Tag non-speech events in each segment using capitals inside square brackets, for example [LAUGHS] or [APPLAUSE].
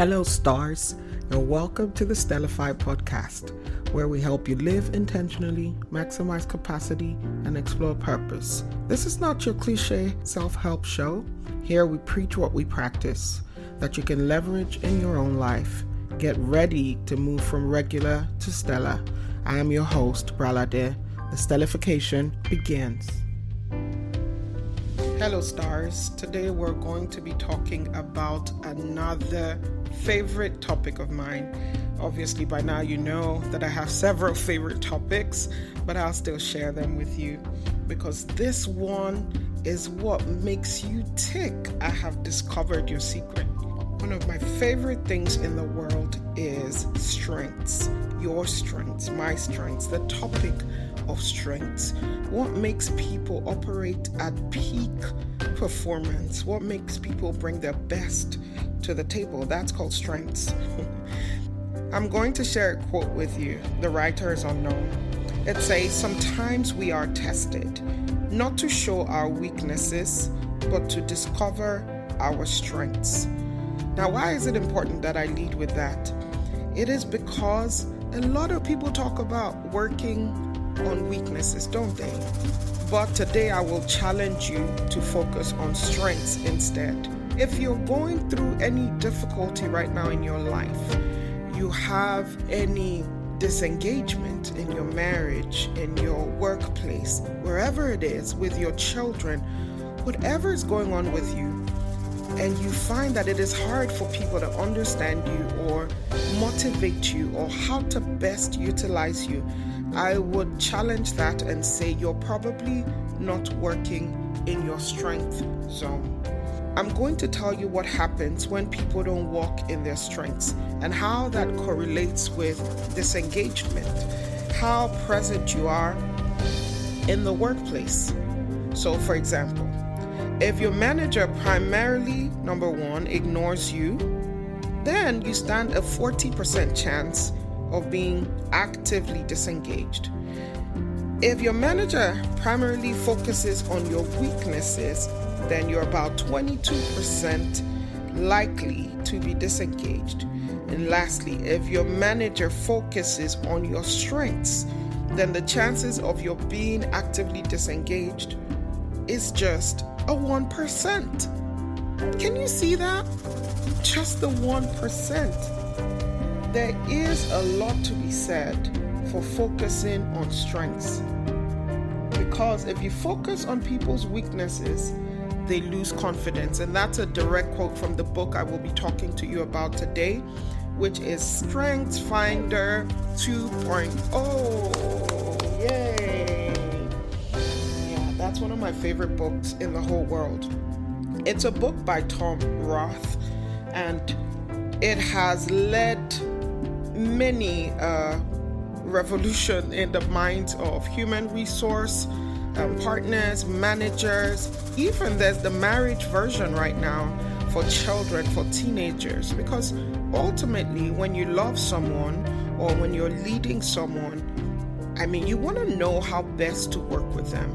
Hello, stars, and welcome to the Stellify podcast, where we help you live intentionally, maximize capacity, and explore purpose. This is not your cliche self help show. Here we preach what we practice that you can leverage in your own life. Get ready to move from regular to stellar. I am your host, Bralade. The stellification begins. Hello, stars. Today we're going to be talking about another favorite topic of mine. Obviously, by now you know that I have several favorite topics, but I'll still share them with you because this one is what makes you tick. I have discovered your secret. One of my favorite things in the world is strengths. Your strengths, my strengths, the topic of strengths. What makes people operate at peak performance? What makes people bring their best to the table? That's called strengths. [LAUGHS] I'm going to share a quote with you. The writer is unknown. It says, Sometimes we are tested, not to show our weaknesses, but to discover our strengths. Now, why is it important that I lead with that? It is because a lot of people talk about working on weaknesses, don't they? But today I will challenge you to focus on strengths instead. If you're going through any difficulty right now in your life, you have any disengagement in your marriage, in your workplace, wherever it is, with your children, whatever is going on with you, and you find that it is hard for people to understand you or motivate you or how to best utilize you, I would challenge that and say you're probably not working in your strength zone. I'm going to tell you what happens when people don't walk in their strengths and how that correlates with disengagement, how present you are in the workplace. So, for example, if your manager primarily, number one, ignores you, then you stand a 40% chance of being actively disengaged. If your manager primarily focuses on your weaknesses, then you're about 22% likely to be disengaged. And lastly, if your manager focuses on your strengths, then the chances of your being actively disengaged is just a 1%. Can you see that? Just the 1%. There is a lot to be said for focusing on strengths. Because if you focus on people's weaknesses, they lose confidence. And that's a direct quote from the book I will be talking to you about today, which is Strengths Finder 2.0. Yay! That's one of my favorite books in the whole world. It's a book by Tom Rath, and it has led many uh, revolution in the minds of human resource um, partners, managers. Even there's the marriage version right now for children, for teenagers, because ultimately, when you love someone or when you're leading someone, I mean, you want to know how best to work with them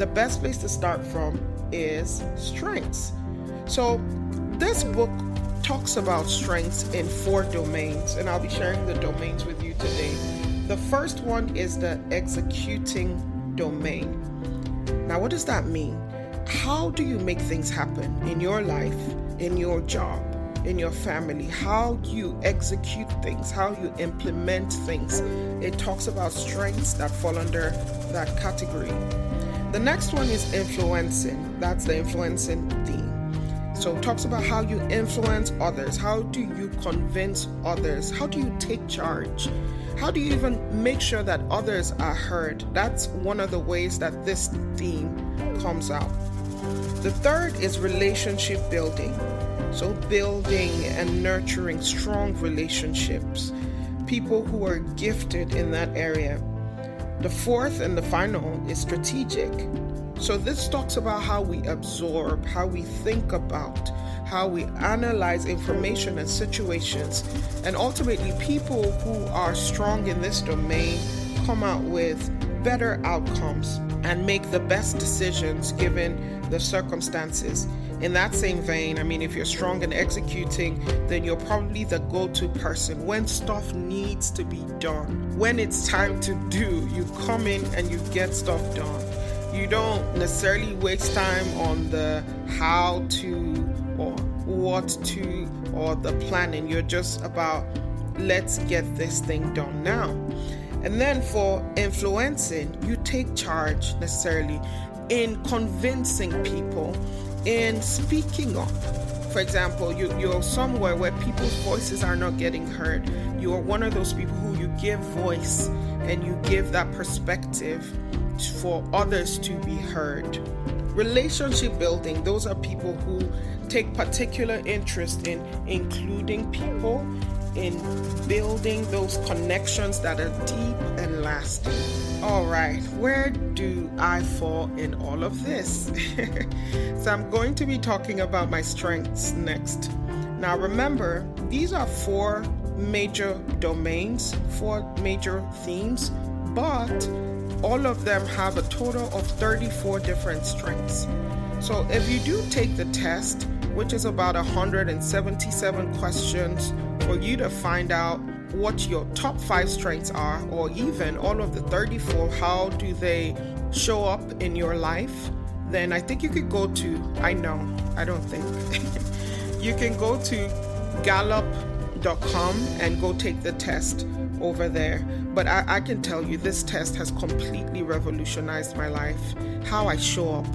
the best place to start from is strengths. So, this book talks about strengths in four domains, and I'll be sharing the domains with you today. The first one is the executing domain. Now, what does that mean? How do you make things happen in your life, in your job, in your family? How you execute things, how you implement things. It talks about strengths that fall under that category. The next one is influencing. That's the influencing theme. So it talks about how you influence others. How do you convince others? How do you take charge? How do you even make sure that others are heard? That's one of the ways that this theme comes out. The third is relationship building. So, building and nurturing strong relationships, people who are gifted in that area. The fourth and the final is strategic. So, this talks about how we absorb, how we think about, how we analyze information and situations, and ultimately, people who are strong in this domain come out with better outcomes and make the best decisions given the circumstances. In that same vein, I mean, if you're strong in executing, then you're probably the go to person when stuff needs to be done. When it's time to do, you come in and you get stuff done. You don't necessarily waste time on the how to or what to or the planning. You're just about let's get this thing done now. And then for influencing, you take charge necessarily in convincing people in speaking up. For example, you, you're somewhere where people's voices are not getting heard. You are one of those people who you give voice and you give that perspective for others to be heard. Relationship building, those are people who take particular interest in including people, in building those connections that are deep and lasting. All right, where do I fall in all of this? [LAUGHS] so, I'm going to be talking about my strengths next. Now, remember, these are four major domains, four major themes, but all of them have a total of 34 different strengths. So, if you do take the test, which is about 177 questions for you to find out what your top five strengths are, or even all of the 34, how do they show up in your life, then I think you could go to, I know, I don't think, [LAUGHS] you can go to gallup.com and go take the test over there. But I, I can tell you, this test has completely revolutionized my life, how I show up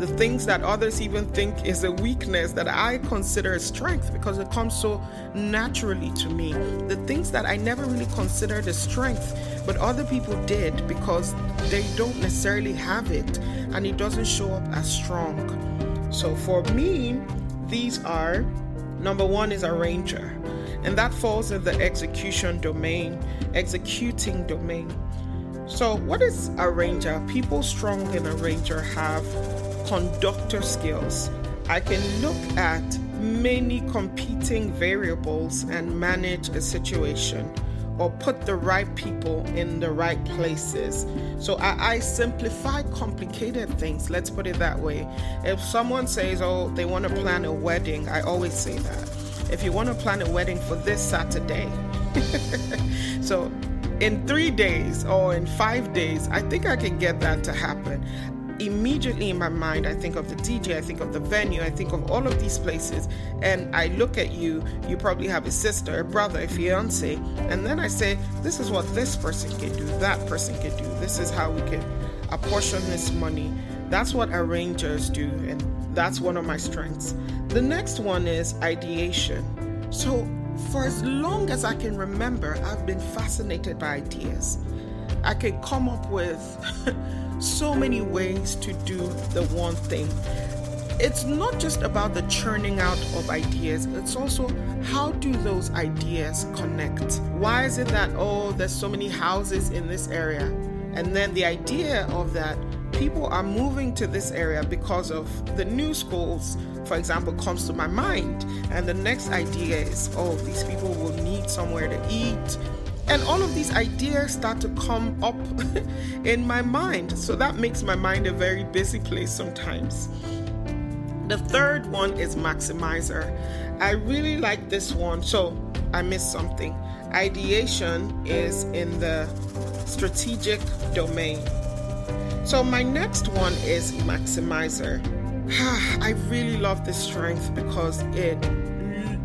the things that others even think is a weakness that I consider a strength because it comes so naturally to me. The things that I never really considered a strength, but other people did because they don't necessarily have it and it doesn't show up as strong. So for me, these are number one is arranger, and that falls in the execution domain, executing domain. So, what is arranger? People strong in arranger have conductor skills. I can look at many competing variables and manage a situation or put the right people in the right places. So I, I, simplify complicated things, let's put it that way. If someone says, oh, they want to plan a wedding, I always say that. If you want to plan a wedding for this Saturday, [LAUGHS] so in three days or in five days, I think I can get that to happen immediately in my mind, I think of the DJ, I think of the venue, I think of all of these places, and I look at you. You probably have a sister, a brother, a fiance, and then I say, This is what this person can do, that person can do, this is how we can apportion this money. That's what arrangers do, and that's one of my strengths. The next one is ideation. So, for as long as I can remember, I've been fascinated by ideas. I can come up with [LAUGHS] so many ways to do the one thing. It's not just about the churning out of ideas, it's also how do those ideas connect? Why is it that, oh, there's so many houses in this area? And then the idea of that people are moving to this area because of the new schools, for example, comes to my mind. And the next idea is, oh, these people will need somewhere to eat and all of these ideas start to come up [LAUGHS] in my mind. So that makes my mind a very busy place sometimes. The third one is maximizer. I really like this one. So I missed something. Ideation is in the strategic domain. So my next one is maximizer. [SIGHS] I really love this strength because it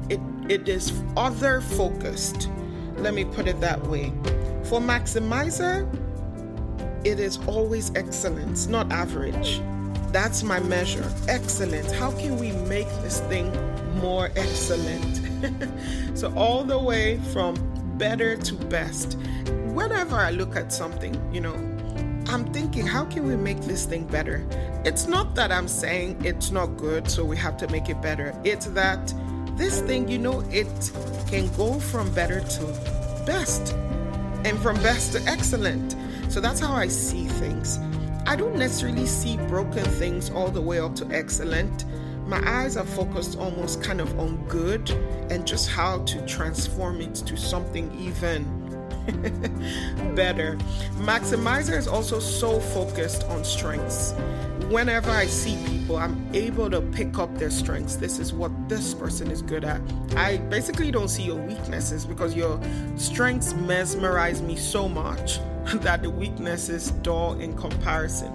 it it is other focused. Let me put it that way. For Maximizer, it is always excellence, not average. That's my measure. Excellence. How can we make this thing more excellent? [LAUGHS] so, all the way from better to best. Whenever I look at something, you know, I'm thinking, how can we make this thing better? It's not that I'm saying it's not good, so we have to make it better. It's that this thing, you know, it can go from better to best and from best to excellent. So that's how I see things. I don't necessarily see broken things all the way up to excellent. My eyes are focused almost kind of on good and just how to transform it to something even [LAUGHS] better. Maximizer is also so focused on strengths. Whenever I see people, I'm able to pick up their strengths. This is what this person is good at. I basically don't see your weaknesses because your strengths mesmerize me so much [LAUGHS] that the weaknesses dull in comparison.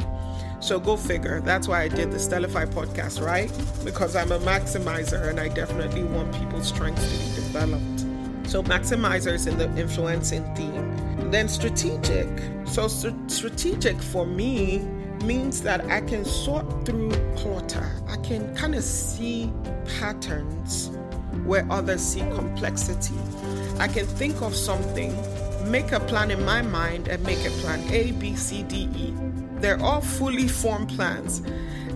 So go figure. That's why I did the Stellify podcast, right? Because I'm a maximizer and I definitely want people's strengths to be developed. So maximizers in the influencing theme. Then strategic. So st- strategic for me means that I can sort through clutter. I can kind of see patterns where others see complexity. I can think of something, make a plan in my mind, and make a plan A, B, C, D, E they're all fully formed plans.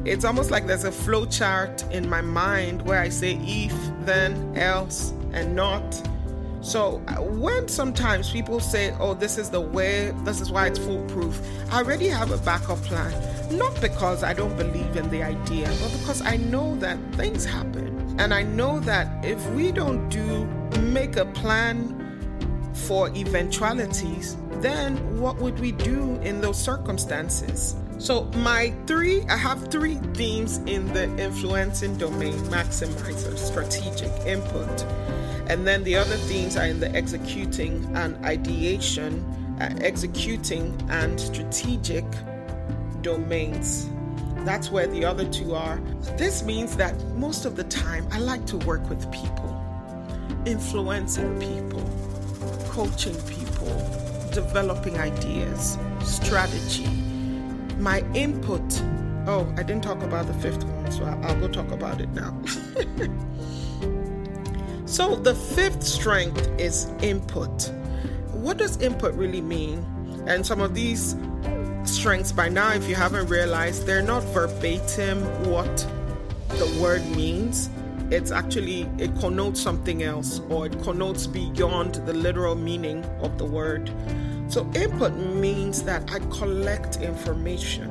It's almost like there's a flow chart in my mind where I say if, then, else, and not. So uh, when sometimes people say, "Oh, this is the way, this is why it's foolproof," I already have a backup plan. Not because I don't believe in the idea, but because I know that things happen, and I know that if we don't do make a plan for eventualities, then what would we do in those circumstances? So, my three, I have three themes in the influencing domain maximizer, strategic, input. And then the other themes are in the executing and ideation, Uh, executing and strategic domains. That's where the other two are. This means that most of the time I like to work with people, influencing people coaching people, developing ideas, strategy. My input. Oh, I didn't talk about the fifth one, so I'll go talk about it now. [LAUGHS] so, the fifth strength is input. What does input really mean? And some of these strengths, by now, if you haven't realized, they're not verbatim what the word means. It's actually it connotes something else or it connotes beyond the literal meaning of the word. So input means that i collect information.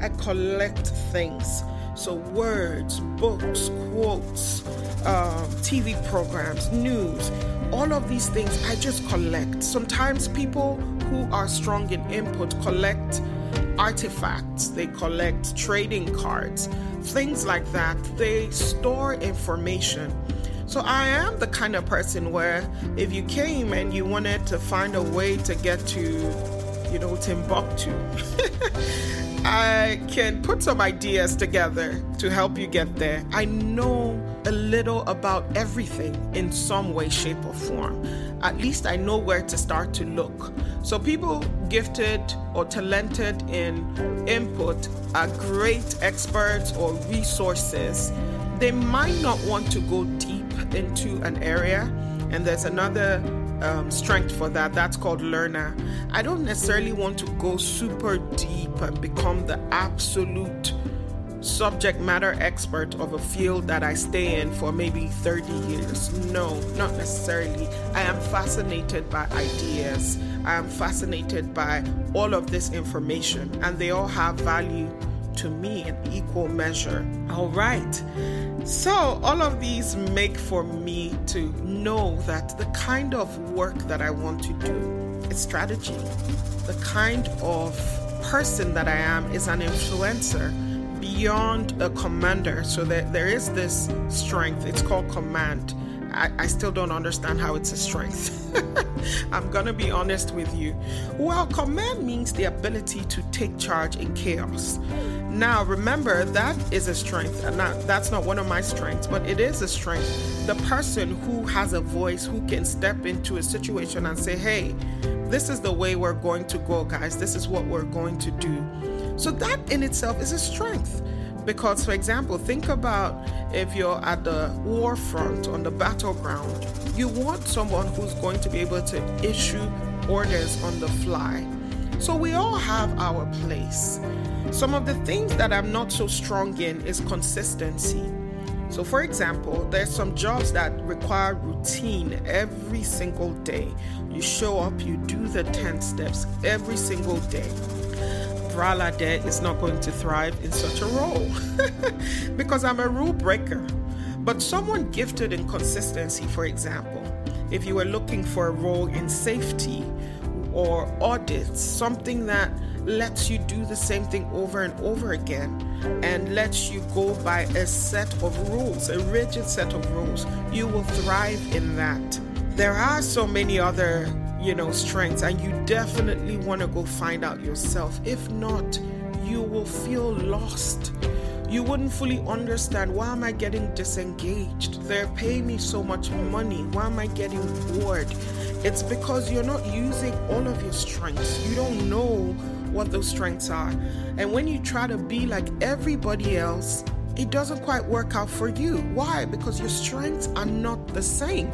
I collect things. So words books quotes um, tv programs news all of these things i just collect sometimes people who are strong in input collect artifacts they collect trading cards things like that. They store information. So I am the kind of person where if you came and you wanted to find a way to get to, you know, Timbuktu, [LAUGHS] I can put some ideas together to help you get there. I know a little about everything in some way, shape, or form. At least I know where to start to look. So, people gifted or talented in input are great experts or resources. They might not want to go deep into an area, and there's another um, strength for that. That's called learner. I don't necessarily want to go super deep and become the absolute subject matter expert of a field that I stay in for maybe 30 years. No, not necessarily. I am fascinated by ideas. I am fascinated by all of this information, and they all have value to me in equal measure. All right. So, all of these make for me to know that the kind of work that I want to do is strategy. The kind of person that I am is an influencer beyond a commander. So that there is this strength. It's called command. I, I still don't understand how it's a strength. [LAUGHS] I'm gonna be honest with you. Well, command means the ability to take charge in chaos. Now, remember that is a strength, and not, that's not one of my strengths, but it is a strength. The person who has a voice, who can step into a situation and say, "Hey, this is the way we're going to go, guys. This is what we're going to do." So that in itself is a strength. Because, for example, think about if you're at the war front, on the battleground, you want someone who's going to be able to issue orders on the fly. So we all have our place. Some of the things that I'm not so strong in is consistency. So, for example, there's some jobs that require routine every single day. You show up, you do the 10 steps every single day. Bralade there is not going to thrive in such a role [LAUGHS] because I'm a rule breaker. But someone gifted in consistency, for example, if you were looking for a role in safety or audits, something that lets you do the same thing over and over again and lets you go by a set of rules, a rigid set of rules, you will thrive in that. There are so many other, you know, strengths, and you definitely want to go find out yourself. If not, you will feel lost. You wouldn't fully understand why am I getting disengaged? They're paying me so much money. Why am I getting bored? It's because you're not using all of your strengths. You don't know what those strengths are. And when you try to be like everybody else, it doesn't quite work out for you. Why? Because your strengths are not the same.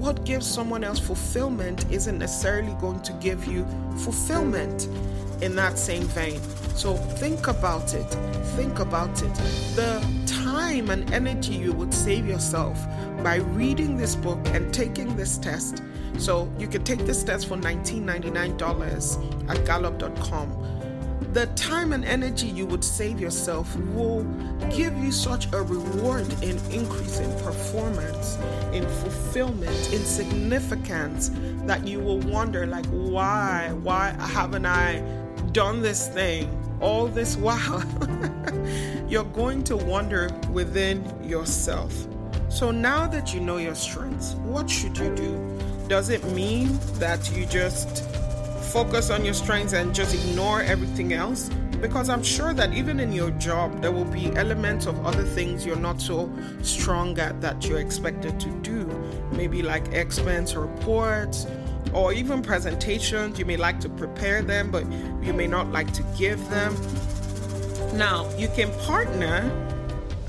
What gives someone else fulfillment isn't necessarily going to give you fulfillment in that same vein. So think about it. Think about it. The time and energy you would save yourself by reading this book and taking this test so you can take this test for $19.99 at gallup.com. The time and energy you would save yourself will give such a reward in increase in performance, in fulfillment, in significance that you will wonder like why why haven't I done this thing all this while? [LAUGHS] You're going to wonder within yourself. So now that you know your strengths, what should you do? does it mean that you just focus on your strengths and just ignore everything else? Because I'm sure that even in your job, there will be elements of other things you're not so strong at that you're expected to do. Maybe like expense reports or even presentations. You may like to prepare them, but you may not like to give them. Now, you can partner,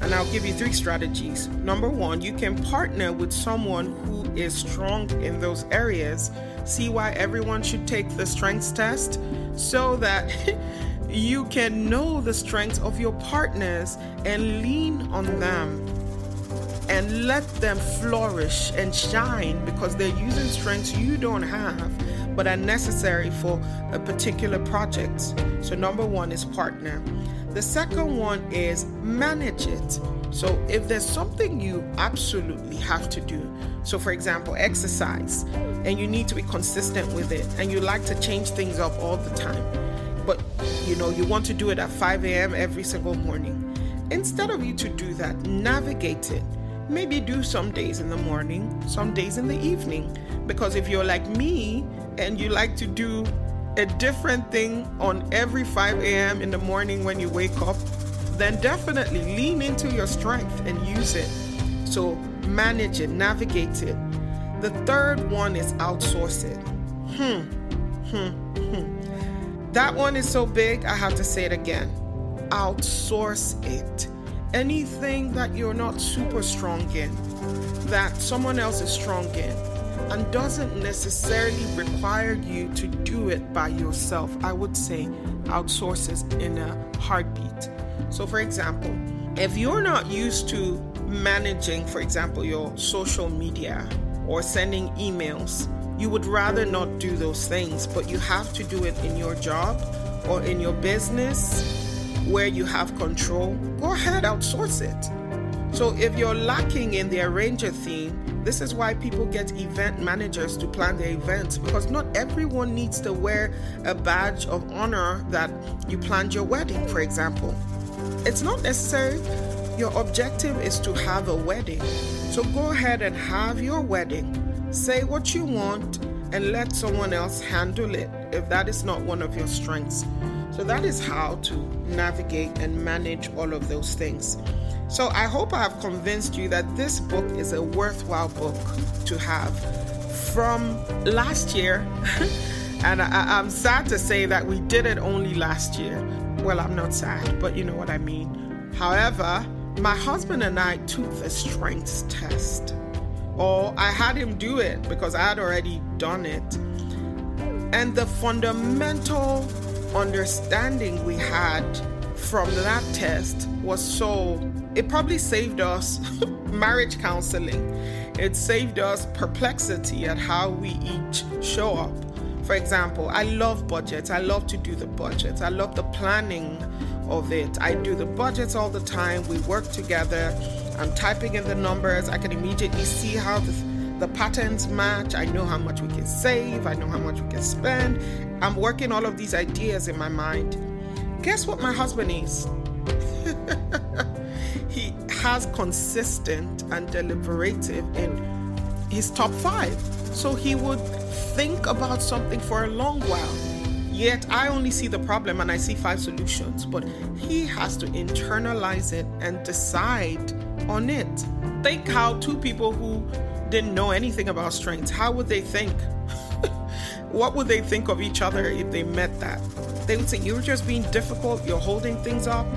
and I'll give you three strategies. Number one, you can partner with someone who is strong in those areas, see why everyone should take the strengths test so that [LAUGHS] you can know the strengths of your partners and lean on them and let them flourish and shine because they're using strengths you don't have but are necessary for a particular project. So, number one is partner. The second one is manage it. So, if there's something you absolutely have to do, so for example, exercise, and you need to be consistent with it, and you like to change things up all the time, but you know, you want to do it at 5 a.m. every single morning. Instead of you to do that, navigate it. Maybe do some days in the morning, some days in the evening. Because if you're like me and you like to do a different thing on every 5 a.m. in the morning when you wake up, then definitely lean into your strength and use it. So manage it, navigate it. The third one is outsource it. Hmm, hmm, hmm. That one is so big, I have to say it again. Outsource it. Anything that you're not super strong in, that someone else is strong in, and doesn't necessarily require you to do it by yourself, I would say outsource it in a heartbeat. So, for example, if you're not used to managing, for example, your social media or sending emails, you would rather not do those things, but you have to do it in your job or in your business where you have control, go ahead, outsource it. So if you're lacking in the arranger theme, this is why people get event managers to plan their events because not everyone needs to wear a badge of honor that you planned your wedding, for example. It's not necessary. Your objective is to have a wedding. So go ahead and have your wedding. Say what you want and let someone else handle it if that is not one of your strengths. So that is how to navigate and manage all of those things. So I hope I have convinced you that this book is a worthwhile book to have. From last year, [LAUGHS] and I, am sad to say that we did it only last year. Well, I'm not sad, but you know what I mean. However, my husband and I took the strengths test, or I had him do it because I had already done it. And the fundamental understanding we had from that test was so, it probably saved us [LAUGHS] marriage counseling. It saved us perplexity at how we each show up. For example, I love budgets. I love to do the budgets. I love the planning of it. I do the budgets all the time. We work together. I'm typing in the numbers. I can immediately see how the, the patterns match. I know how much we can save. I know how much we can spend. I'm working all of these ideas in my mind. Guess what my husband is? [LAUGHS] he has consistent and deliberative in his top five. So he would think about something for a long while. Yet I only see the problem and I see five solutions, but he has to internalize it and decide on it. Think how two people who didn't know anything about strengths, how would they think? [LAUGHS] what would they think of each other if they met that? They would say, You're just being difficult, you're holding things up.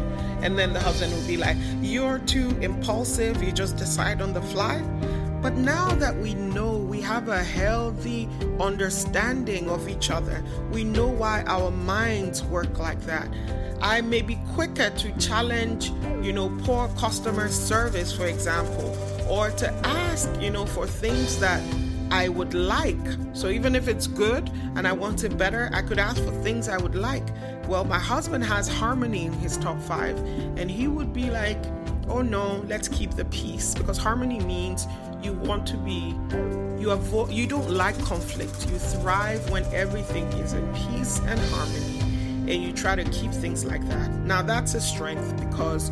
And then the husband would be like, You're too impulsive, you just decide on the fly. But now that we know we have a healthy understanding of each other, we know why our minds work like that. I may be quicker to challenge, you know, poor customer service, for example, or to ask, you know, for things that I would like. So even if it's good and I want it better, I could ask for things I would like. Well, my husband has harmony in his top five, and he would be like, oh no, let's keep the peace because harmony means you want to be you avoid you don't like conflict. You thrive when everything is in peace and harmony and you try to keep things like that. Now that's a strength because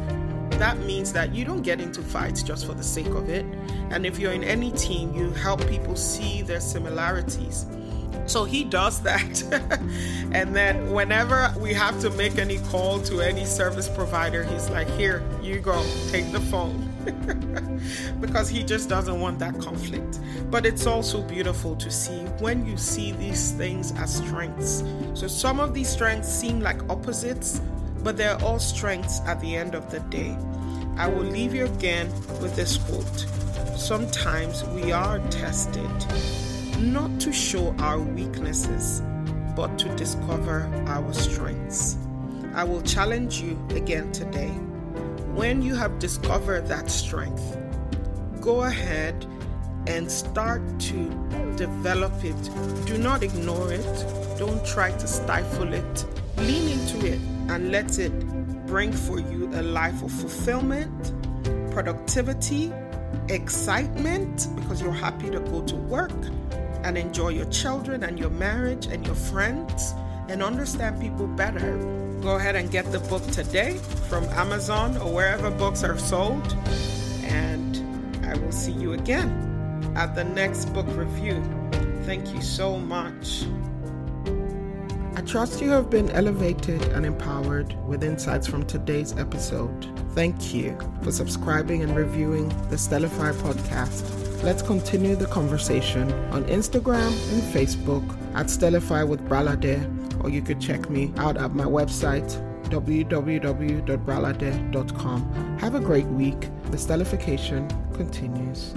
that means that you don't get into fights just for the sake of it. And if you're in any team, you help people see their similarities. So he does that. [LAUGHS] and then whenever we have to make any call to any service provider, he's like, Here, you go, take the phone. [LAUGHS] because he just doesn't want that conflict. But it's also beautiful to see when you see these things as strengths. So some of these strengths seem like opposites, but they're all strengths at the end of the day. I will leave you again with this quote Sometimes we are tested not to show our weaknesses, but to discover our strengths. I will challenge you again today. When you have discovered that strength, go ahead and start to develop it. Do not ignore it. Don't try to stifle it. Lean into it and let it bring for you a life of fulfillment, productivity, excitement because you're happy to go to work and enjoy your children and your marriage and your friends and understand people better. Go ahead and get the book today from Amazon or wherever books are sold. And I will see you again at the next book review. Thank you so much. I trust you have been elevated and empowered with insights from today's episode. Thank you for subscribing and reviewing the Stellify podcast. Let's continue the conversation on Instagram and Facebook at Stellify with Bralade, or you could check me out at my website www.bralade.com. Have a great week. The stellification continues.